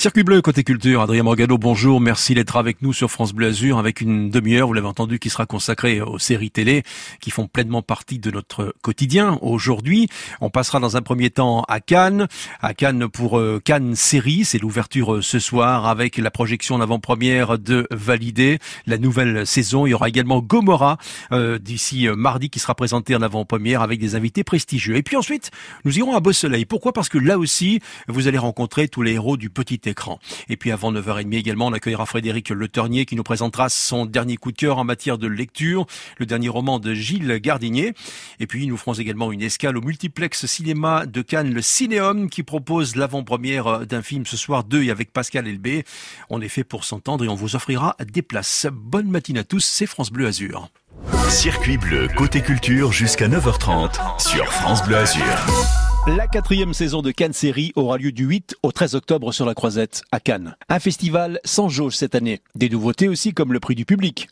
Circuit bleu côté culture, Adrien Morgano, bonjour, merci d'être avec nous sur France Bleu Azur avec une demi-heure, vous l'avez entendu, qui sera consacrée aux séries télé qui font pleinement partie de notre quotidien. Aujourd'hui, on passera dans un premier temps à Cannes, à Cannes pour euh, Cannes série, c'est l'ouverture euh, ce soir avec la projection en avant-première de Validé, la nouvelle saison. Il y aura également Gomorrah euh, d'ici mardi qui sera présenté en avant-première avec des invités prestigieux. Et puis ensuite, nous irons à Beau Soleil. Pourquoi? Parce que là aussi, vous allez rencontrer tous les héros du petit Et puis avant 9h30 également, on accueillera Frédéric Le Ternier qui nous présentera son dernier coup de cœur en matière de lecture, le dernier roman de Gilles Gardinier. Et puis nous ferons également une escale au multiplex cinéma de Cannes, le Cinéum, qui propose l'avant-première d'un film ce soir 2 et avec Pascal Elbé. On est fait pour s'entendre et on vous offrira des places. Bonne matinée à tous, c'est France Bleu Azur. Circuit bleu côté culture jusqu'à 9h30 sur France Bleu Azur. La quatrième saison de Cannes Série aura lieu du 8 au 13 octobre sur la Croisette, à Cannes. Un festival sans jauge cette année. Des nouveautés aussi comme le prix du public.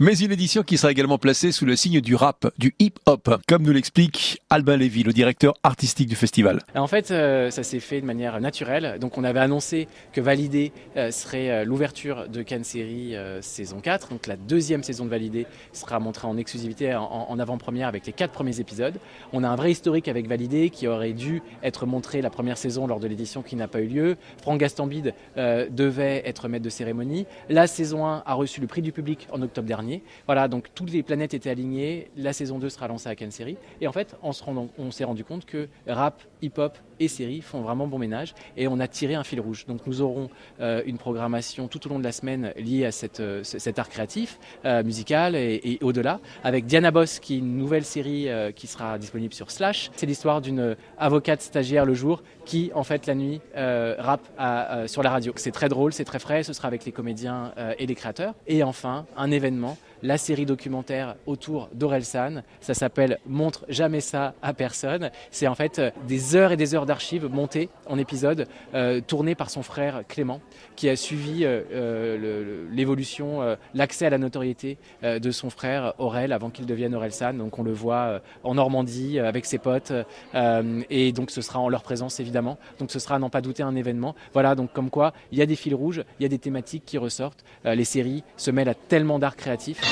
Mais une édition qui sera également placée sous le signe du rap, du hip-hop, comme nous l'explique Albin Lévy, le directeur artistique du festival. En fait, euh, ça s'est fait de manière naturelle. Donc on avait annoncé que Validé euh, serait euh, l'ouverture de Cannes Série saison 4. Donc la deuxième saison de Validé sera montrée en exclusivité en, avant-première avec les quatre premiers épisodes. On a un vrai historique avec Validé qui aurait dû être montré la première saison lors de l'édition qui n'a pas eu lieu. Franck Gastambide euh, devait être maître de cérémonie. La saison 1 a reçu le prix du public en octobre dernier. Voilà, donc toutes les planètes étaient alignées. La saison 2 sera lancée à Cannes Série. Et en fait, on, s'est rendu compte que rap, hip-hop et série font vraiment bon ménage. Et on a tiré un fil rouge. Donc nous aurons euh, une programmation tout au long de la semaine liée à euh, cet art créatif, musical et, et au-delà, avec Diana Boss, qui est une nouvelle série qui sera disponible sur Slash. C'est l'histoire d'une avocate stagiaire le jour qui, en fait, la nuit, euh, rappe euh, sur la radio. C'est très drôle, c'est très frais, ce sera avec les comédiens euh, et les créateurs. Et enfin, un événement la série documentaire autour d'Orelsan. Ça s'appelle Montre jamais ça à personne. C'est en fait des heures et des heures d'archives montées en épisodes, euh, tournées par son frère Clément, qui a suivi euh, euh, l'évolution, l'accès à la notoriété de son frère Aurel avant qu'il devienne Orelsan. Donc on le voit en Normandie avec ses potes. et donc ce sera en leur présence évidemment. Donc ce sera à n'en pas douter un événement. Voilà, donc comme quoi il y a des fils rouges, il y a des thématiques qui ressortent. les séries se mêlent à tellement d'art créatif.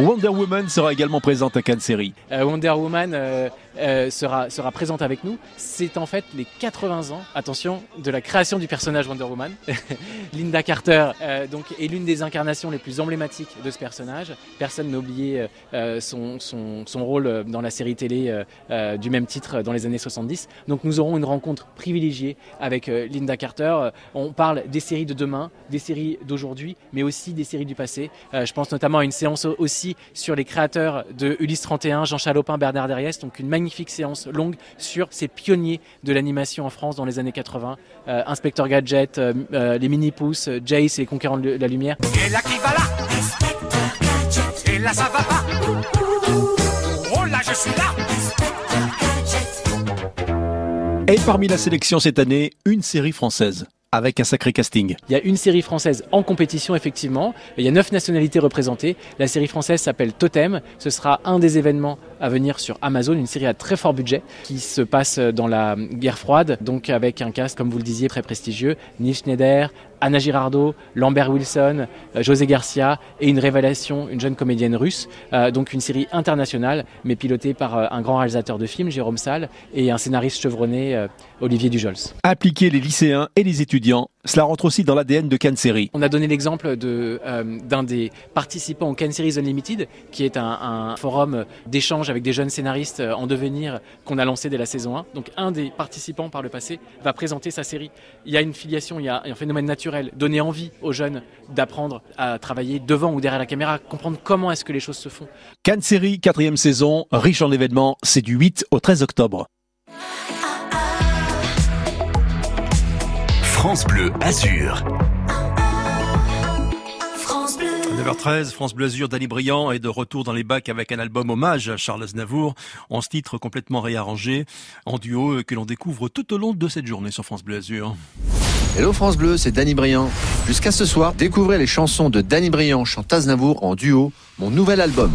Wonder Woman sera également présente à Cannes Série. Euh, Wonder Woman euh, euh, sera, sera présente avec nous. C'est en fait les 80 ans, attention, de la création du personnage Wonder Woman. Linda Carter euh, donc, est l'une des incarnations les plus emblématiques de ce personnage. Personne n'a oublié euh, son, son, son, rôle dans la série télé du même titre dans les années 70. Donc nous aurons une rencontre privilégiée avec Linda Carter. On parle des séries de demain, des séries d'aujourd'hui, mais aussi des séries du passé. je pense notamment à une séance aussi sur les créateurs de Ulysse 31, Jean Chalopin, Bernard Derriès, donc une séance longue sur ces pionniers de l'animation en France dans les années 80. Euh, Inspecteur Gadget, euh, euh, les mini-pousses, Jace et les conquérants de la lumière. Et là qui va là Et là ça va pas Oh là je suis là Et parmi la sélection cette année, une série française avec un sacré casting. Il y a une série française en compétition, effectivement. Il y a neuf nationalités représentées. La série française s'appelle Totem. Ce sera un des événements à venir sur Amazon, une série à très fort budget qui se passe dans la guerre froide, donc avec un cast, comme vous le disiez, très prestigieux. Neil Schneider, Anna Girardot, Lambert Wilson, euh, José Garcia et une révélation, une jeune comédienne russe. Euh, donc une série internationale, mais pilotée par euh, un grand réalisateur de films, Jérôme Salle, et un scénariste chevronné, Olivier Dujols. Appliquer les lycéens et les étudiants cela rentre aussi dans l'ADN de Cannes Série. On a donné l'exemple de, euh, d'un des participants au Cannes Series Unlimited, qui est un, un forum d'échange avec des jeunes scénaristes en devenir qu'on a lancé dès la saison 1. Donc un des participants par le passé va présenter sa série. Il y a une filiation, il y a un phénomène naturel, donner envie aux jeunes d'apprendre à travailler devant ou derrière la caméra, comprendre comment est-ce que les choses se font. Cannes Série, quatrième saison, riche en événements, c'est du 8 au 13 octobre. France Bleu Azur. 9h13, France Bleu Azur, Danny Briand est de retour dans les bacs avec un album hommage à Charles Aznavour, en ce titre complètement réarrangé, en duo que l'on découvre tout au long de cette journée sur France Bleu Azur. Hello France Bleu, c'est Danny Briand. Jusqu'à ce soir, découvrez les chansons de Danny Briand, chante Aznavour en duo, mon nouvel album.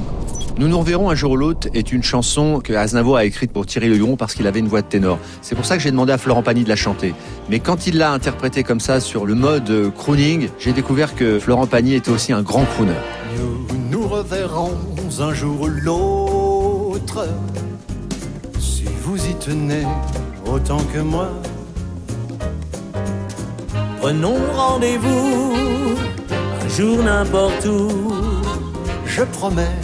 Nous nous reverrons un jour ou l'autre est une chanson que Aznavour a écrite pour Thierry Le Huron parce qu'il avait une voix de ténor. C'est pour ça que j'ai demandé à Florent Pagny de la chanter. Mais quand il l'a interprétée comme ça sur le mode euh, crooning, j'ai découvert que Florent Pagny était aussi un grand crooner. Nous nous reverrons un jour ou l'autre si vous y tenez autant que moi. Prenons rendez-vous un jour n'importe où. Je promets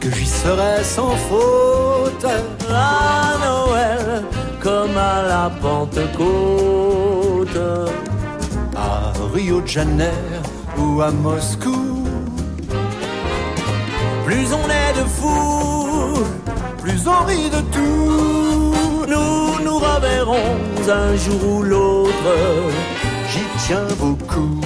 que j'y serai sans faute. À Noël, comme à la Pentecôte. À Rio de Janeiro ou à Moscou. Plus on est de fous, Plus on rit de tout. nous nous reverrons un jour ou l'autre. Beaucoup.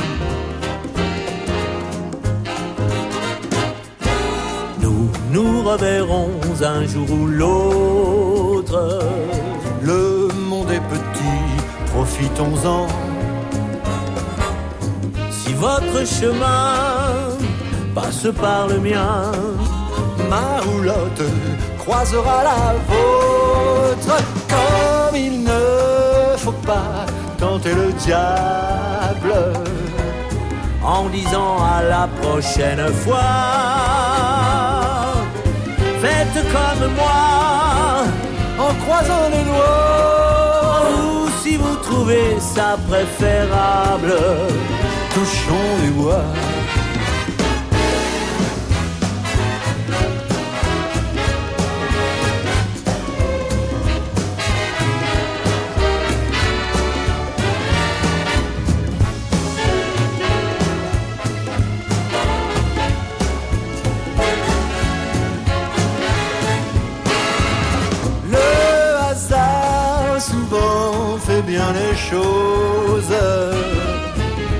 Nous nous reverrons un jour ou l'autre. Le monde est petit, profitons-en. Si votre chemin passe par le mien, Ma roulotte croisera la vôtre. Comme il ne faut pas tenter le diable. en disant à la prochaine fois. Faites comme moi, En croisant les doigts, ou si vous trouvez ça préférable, touchons les bois.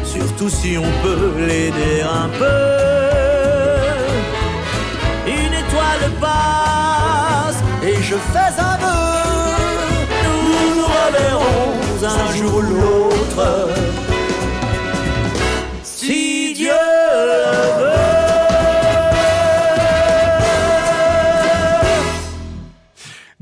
Surtout si on peut l'aider un peu. Une étoile passe, Et je fais un vœu, nous nous reverrons un jour ou l'autre.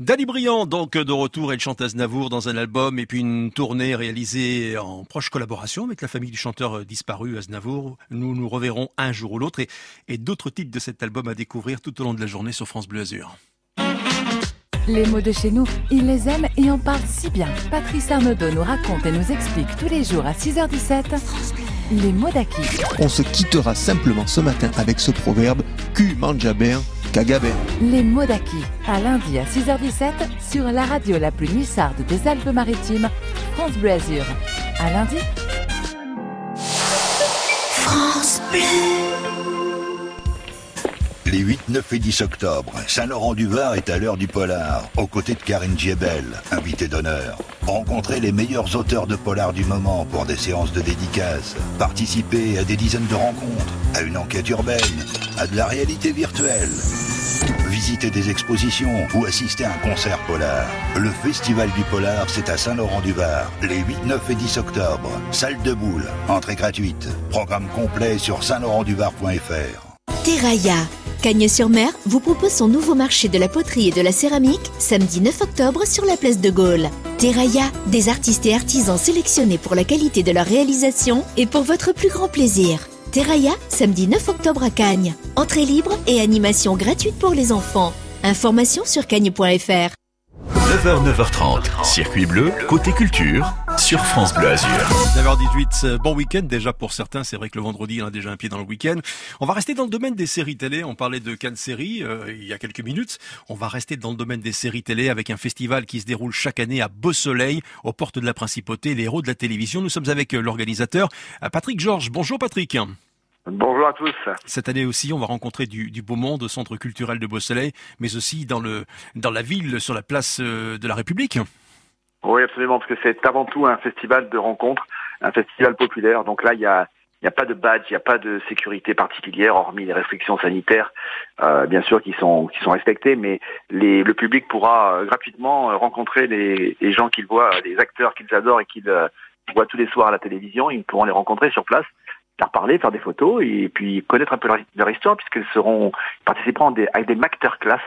Dali Briand, donc de retour, elle chante Aznavour dans un album et puis une tournée réalisée en proche collaboration avec la famille du chanteur euh, disparu Aznavour. Nous nous reverrons un jour ou l'autre et, et d'autres titres de cet album à découvrir tout au long de la journée sur France Bleu Azur. Les mots de chez nous, ils les aiment et en parlent si bien. Patrice Arnaudot nous raconte et nous explique tous les jours à 6h17 les mots d'acquis. On se quittera simplement ce matin avec ce proverbe Q manja Les mots d'acquis, à lundi à 6h17 sur la radio la plus nissarde des Alpes-Maritimes, France Bleu Azur. À lundi Les 8, 9 et 10 octobre, Saint-Laurent-du-Var est à l'heure du polar, aux côtés de Karine Djebel, invitée d'honneur. Rencontrez les meilleurs auteurs de polar du moment pour des séances de dédicaces. Participez à des dizaines de rencontres, à une enquête urbaine, à de la réalité virtuelle. Visitez des expositions ou assistez à un concert polar. Le Festival du Polar, c'est à Saint-Laurent-du-Var, les 8, 9 et 10 octobre. Salle de boule, entrée gratuite. Programme complet sur saint-laurent-du-var.fr. Terraia. Cagnes-sur-Mer vous propose son nouveau marché de la poterie et de la céramique samedi 9 octobre sur la place de Gaulle. Terraia, des artistes et artisans sélectionnés pour la qualité de leur réalisation et pour votre plus grand plaisir. Terraia, samedi 9 octobre à Cagnes. Entrée libre et animation gratuite pour les enfants. Informations sur cagnes.fr. 9h, 9h30, circuit bleu, côté culture, sur France Bleu Azur. 9h18, euh, bon week-end déjà pour certains. C'est vrai que le vendredi, on a déjà un pied dans le week-end. On va rester dans le domaine des séries télé. On parlait de Cannes Série euh, il y a quelques minutes. On va rester dans le domaine des séries télé avec un festival qui se déroule chaque année à Beau Soleil, aux portes de la Principauté, les héros de la télévision. Nous sommes avec euh, l'organisateur euh, Patrick Georges. Bonjour Patrick. Bonjour à tous. Cette année aussi, on va rencontrer du, du beau monde au centre culturel de Beau-Soleil, mais aussi dans le dans la ville, sur la place de la République. Oui, absolument, parce que c'est avant tout un festival de rencontres, un festival populaire. Donc là, il y a, il n'y a pas de badge, il n'y a pas de sécurité particulière, hormis les restrictions sanitaires, euh, bien sûr, qui sont qui sont respectées, mais les, le public pourra euh, gratuitement euh, rencontrer les, les gens qu'il voit, les acteurs qu'ils adorent et qu'ils euh, voient tous les soirs à la télévision, ils pourront les rencontrer sur place, leur parler, faire des photos et puis connaître un peu leur, histoire puisqu'ils seront ils participeront à des, avec des masterclass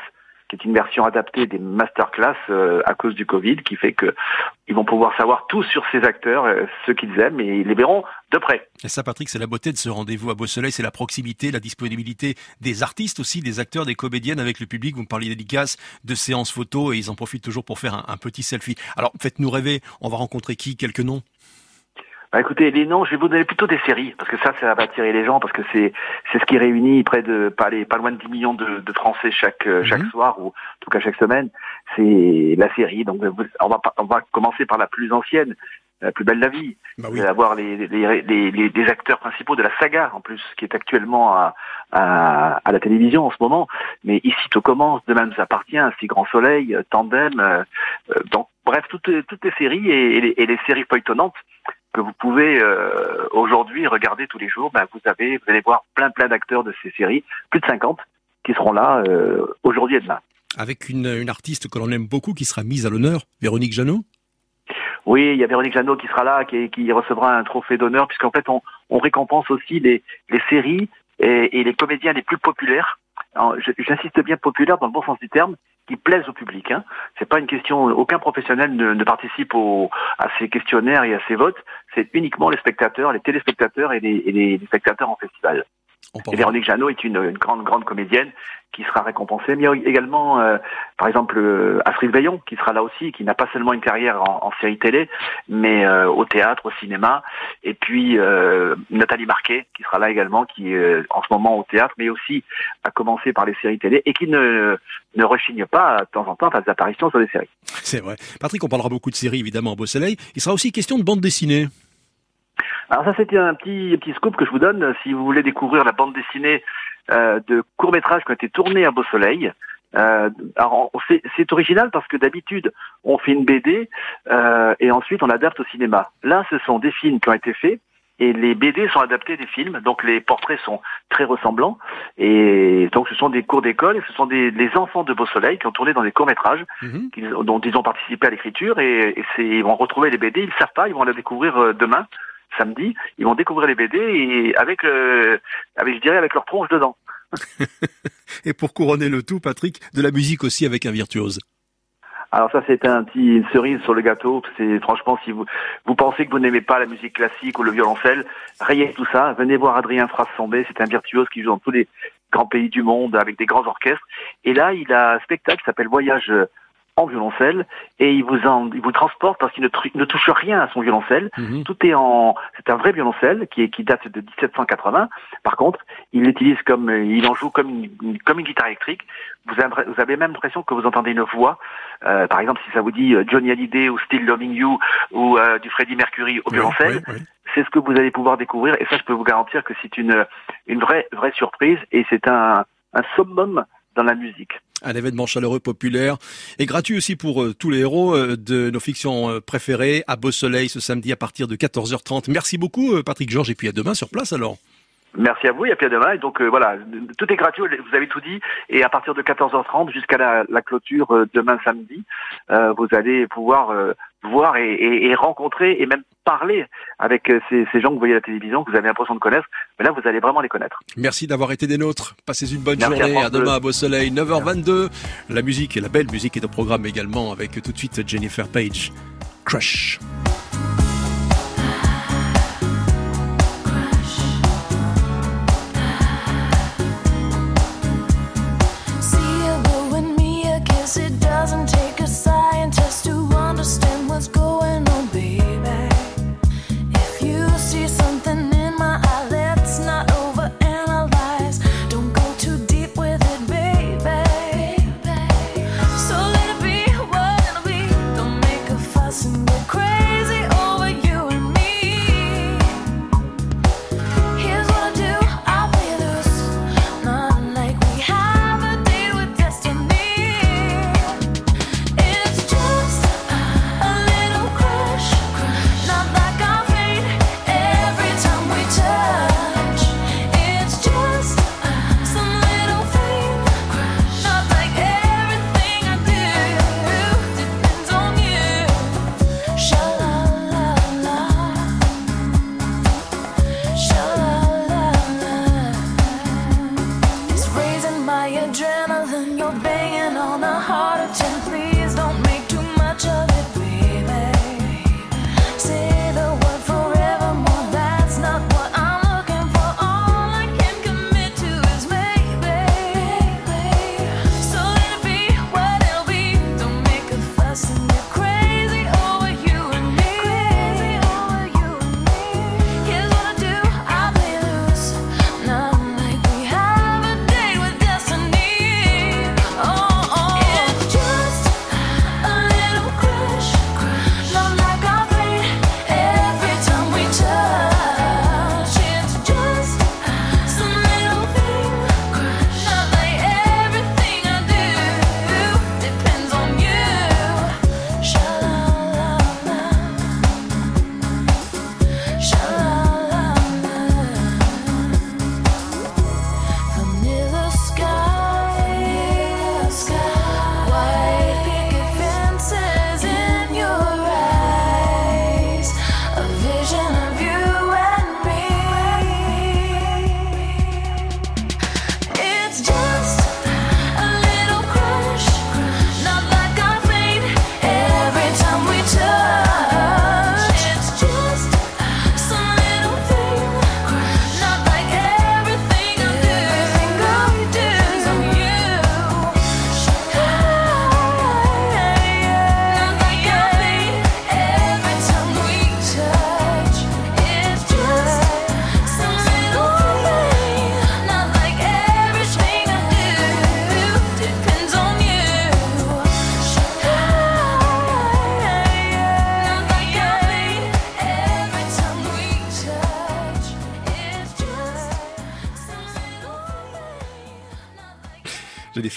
qui est une version adaptée des masterclass euh, à cause du Covid, qui fait que ils vont pouvoir savoir tout sur ces acteurs, euh, ceux qu'ils aiment, et ils les verront de près. Et ça, Patrick, c'est la beauté de ce rendez-vous à Beau Soleil, c'est la proximité, la disponibilité des artistes aussi, des acteurs, des comédiennes avec le public. Vous me parliez dédicaces, de séances photos, et ils en profitent toujours pour faire un petit selfie. Alors, faites-nous rêver, on va rencontrer qui Quelques noms? Bah écoutez, les noms, je vais vous donner plutôt des séries, parce que ça, ça va attirer les gens, parce que c'est c'est ce qui réunit près de pas les pas loin de 10 millions de, de Français chaque euh, chaque soir ou en tout cas chaque semaine. C'est la série. Donc on va on va commencer par la plus ancienne, la plus belle de la vie. Bah Vous allez avoir les, les, les, les, les acteurs principaux de la saga en plus, qui est actuellement à, à, à la télévision en ce moment. Mais ici tout commence, demain nous appartient, Si Grand Soleil, euh, Tandem. euh, euh, donc bref, toutes toutes les séries et, et les, et les séries feuilletonnantes que vous pouvez euh, aujourd'hui regarder tous les jours, ben vous avez, vous allez voir plein plein d'acteurs de ces séries, plus de 50, qui seront là euh, aujourd'hui et demain. Avec une, une artiste que l'on aime beaucoup qui sera mise à l'honneur, Véronique Jeannot Oui, il y a Véronique Jeannot qui sera là, qui, qui recevra un trophée d'honneur, puisqu'en fait on, on récompense aussi les, les séries et, et les comédiens les plus populaires. J'insiste bien populaire dans le bon sens du terme, qui plaisent au public. Hein. C'est pas une question. Aucun professionnel ne, participe au, à ces questionnaires et à ces votes. C'est uniquement les spectateurs, les téléspectateurs et les spectateurs en festival. Et Véronique Jeannot est une, une grande, grande comédienne qui sera récompensée. Mais il y a également, euh, par exemple, euh, Astrid Veillon, qui sera là aussi, qui n'a pas seulement une carrière en, en série télé, mais euh, au théâtre, au cinéma. Et puis euh, Nathalie Marquet, qui sera là également, qui est euh, en ce moment au théâtre, mais aussi a commencé par les séries télé et qui ne, ne rechigne pas de temps en temps à faire des apparitions sur des séries. C'est vrai. Patrick, on parlera beaucoup de séries évidemment à Beau Soleil. Il sera aussi question de bande dessinée. Alors ça c'était un petit petit scoop que je vous donne si vous voulez découvrir la bande dessinée euh, de courts métrages qui ont été tournés à Beau Soleil. Euh, alors c'est c'est original parce que d'habitude on fait une BD euh, et ensuite on adapte au cinéma. Là ce sont des films qui ont été faits et les BD sont adaptés des films, donc les portraits sont très ressemblants et donc ce sont des cours d'école et ce sont des les enfants de Beau Soleil qui ont tourné dans des courts métrages Mhm. dont ils ont participé à l'écriture et, et c'est, ils vont retrouver les BD, ils ne savent pas, ils vont les découvrir euh, demain, samedi, ils vont découvrir les BD et avec, euh, avec je dirais avec leur tronche dedans. Et pour couronner le tout, Patrick, de la musique aussi avec un virtuose. Alors ça c'est un petit une cerise sur le gâteau. C'est franchement si vous vous pensez que vous n'aimez pas la musique classique ou le violoncelle, rayez tout ça. Venez voir Adrien Frassambé, c'est un virtuose qui joue dans tous les grands pays du monde avec des grands orchestres. Et là il a un spectacle qui s'appelle Voyage en violoncelle et il vous en, il vous transporte parce qu'il ne, touche rien à son violoncelle. Mhm. Tout est en, c'est un vrai violoncelle qui est, qui date de 1780. Par contre, il l'utilise comme, il en joue comme une, comme une guitare électrique. Vous avez, vous avez même l'impression que vous entendez une voix. Euh, par exemple, si ça vous dit euh, Johnny Hallyday ou Still Loving You ou euh, du Freddie Mercury au violoncelle, c'est ce que vous allez pouvoir découvrir. Et ça, je peux vous garantir que c'est une, une vraie, vraie surprise et c'est un, un summum dans la musique. Un événement chaleureux, populaire et gratuit aussi pour euh, tous les héros euh, de nos fictions euh, préférées à Beau Soleil ce samedi à partir de 14h30. Merci beaucoup Patrick Georges et puis à demain sur place alors. Merci à vous et à puis à demain. Et donc euh, voilà, tout est gratuit, vous avez tout dit. Et à partir de 14h30 jusqu'à la, la clôture euh, demain samedi, euh, vous allez pouvoir voir et, et- et rencontrer et même parler avec ces, ces gens que vous voyez à la télévision, que vous avez l'impression de connaître. Mais là, vous allez vraiment les connaître. Merci d'avoir été des nôtres. Passez une bonne Merci à journée. France À demain à Beau Soleil, 9h22. La musique et la belle musique est au programme également avec tout de suite Jennifer Page. Crush.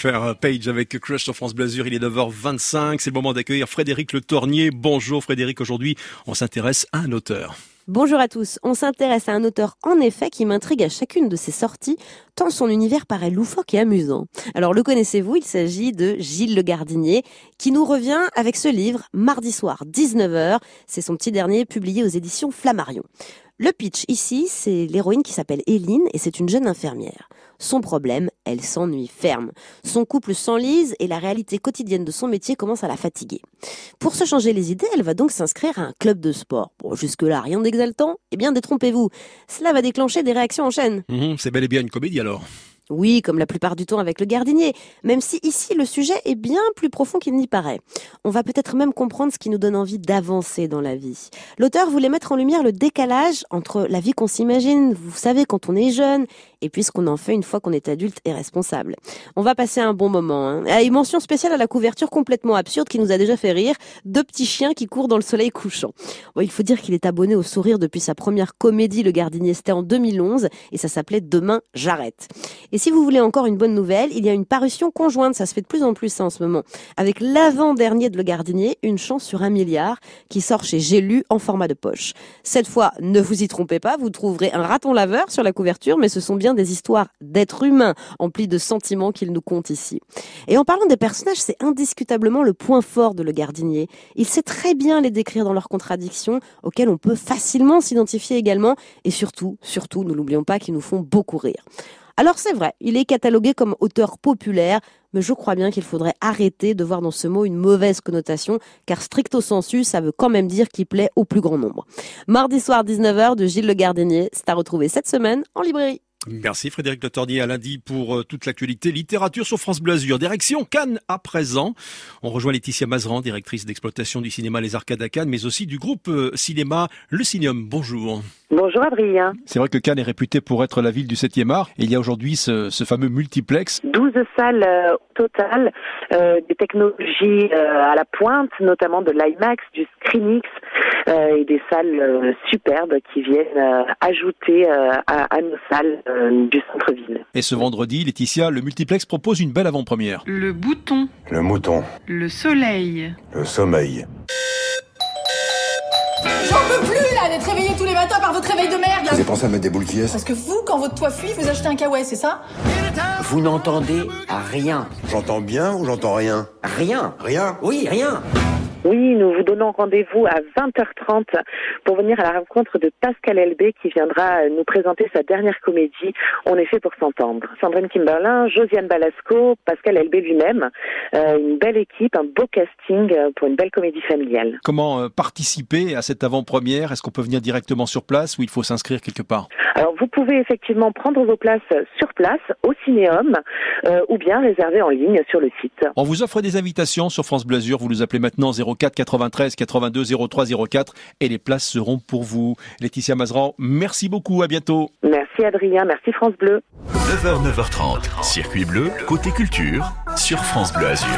Jennifer Page avec Crush sur France Blasure, il est 9h25, c'est le moment d'accueillir Frédéric Le Tornier. Bonjour Frédéric, aujourd'hui on s'intéresse à un auteur. Bonjour à tous. On s'intéresse à un auteur en effet qui m'intrigue à chacune de ses sorties, tant son univers paraît loufoque et amusant. Alors le connaissez-vous? Il s'agit de Gilles Le Gardinier, qui nous revient avec ce livre, Mardi soir, 19h. C'est son petit dernier publié aux éditions Flammarion. Le pitch ici, c'est l'héroïne qui s'appelle Éline et c'est une jeune infirmière. Son problème, elle s'ennuie ferme. Son couple s'enlise et la réalité quotidienne de son métier commence à la fatiguer. Pour se changer les idées, elle va donc s'inscrire à un club de sport. Bon, jusque-là, rien d'exaltant. Eh bien, détrompez-vous. Cela va déclencher des réactions en chaîne. Mhm, c'est bel et bien une comédie alors. Oui, comme la plupart du temps avec le gardinier, même si ici le sujet est bien plus profond qu'il n'y paraît. On va peut-être même comprendre ce qui nous donne envie d'avancer dans la vie. L'auteur voulait mettre en lumière le décalage entre la vie qu'on s'imagine, vous savez, quand on est jeune, et puis ce qu'on en fait une fois qu'on est adulte et responsable. On va passer un bon moment. Hein. Et mention spéciale à la couverture complètement absurde qui nous a déjà fait rire, deux petits chiens qui courent dans le soleil couchant. Bon, il faut dire qu'il est abonné au sourire depuis sa première comédie Le Gardinier, c'était en 2011, et ça s'appelait Demain j'arrête. Si vous voulez encore une bonne nouvelle, il y a une parution conjointe, ça se fait de plus en plus ça en ce moment, avec l'avant-dernier de Le Gardinier, Une chance sur un milliard, qui sort chez J'ai lu en format de poche. Cette fois, ne vous y trompez pas, vous trouverez un raton laveur sur la couverture, mais ce sont bien des histoires d'êtres humains emplis de sentiments qu'il nous conte ici. Et en parlant des personnages, c'est indiscutablement le point fort de Le Gardinier. Il sait très bien les décrire dans leurs contradictions, auxquelles on peut facilement s'identifier également, et surtout, surtout, ne l'oublions pas, qui nous font beaucoup rire. Alors c'est vrai, il est catalogué comme auteur populaire, mais je crois bien qu'il faudrait arrêter de voir dans ce mot une mauvaise connotation, car stricto sensu, ça veut quand même dire qu'il plaît au plus grand nombre. Mardi soir 19h de Gilles Le Gardinier, c'est à retrouver cette semaine en librairie. Merci Frédéric Le Tornier à lundi pour euh, toute l'actualité littérature sur France Blasure. Direction Cannes à présent. On rejoint Laetitia Mazeran, directrice d'exploitation du cinéma Les Arcades à Cannes, mais aussi du groupe euh, cinéma Le Cinéum. Bonjour. Bonjour Adrien. C'est vrai que Cannes est réputé pour être la ville du 7e art. Et il y a aujourd'hui ce, ce fameux multiplex. 12 salles euh, au total, euh, des technologies euh, à la pointe, notamment de l'IMAX, du ScreenX euh, et des salles euh, superbes qui viennent euh, ajouter euh, à, à nos salles euh, du centre-ville. Et ce vendredi, Laetitia, le multiplex propose une belle avant-première. Le bouton, Le mouton, le soleil, le sommeil. J'en peux plus là d'être réveillé tous les matins par votre réveil de merde là. Vous avez pensé à mettre des boules qui est Parce que vous, quand votre toit fuit, vous achetez un kawaii, c'est ça? Vous n'entendez rien. J'entends bien ou j'entends rien? Rien. Rien? Oui, rien. Oui, nous vous donnons rendez-vous à 20h30 pour venir à la rencontre de Pascal Elbé qui viendra nous présenter sa dernière comédie On est fait pour s'entendre. Sandrine Kimberlin, Josiane Balasco, Pascal Elbé lui-même, euh, une belle équipe, un beau casting pour une belle comédie familiale. Comment euh, participer à cette avant-première? Est-ce qu'on peut venir directement sur place ou il faut s'inscrire quelque part? Alors vous pouvez effectivement prendre vos places sur place au Cinéum euh, ou bien réserver en ligne sur le site. On vous offre des invitations sur France Blasure. Vous nous appelez maintenant 04 93 82 03 04 et les places seront pour vous. Laetitia Mazeran, merci beaucoup. À bientôt. Merci Adrien, merci France Bleu. 9h, 9h30, Circuit bleu, côté culture, sur France Bleu Azur.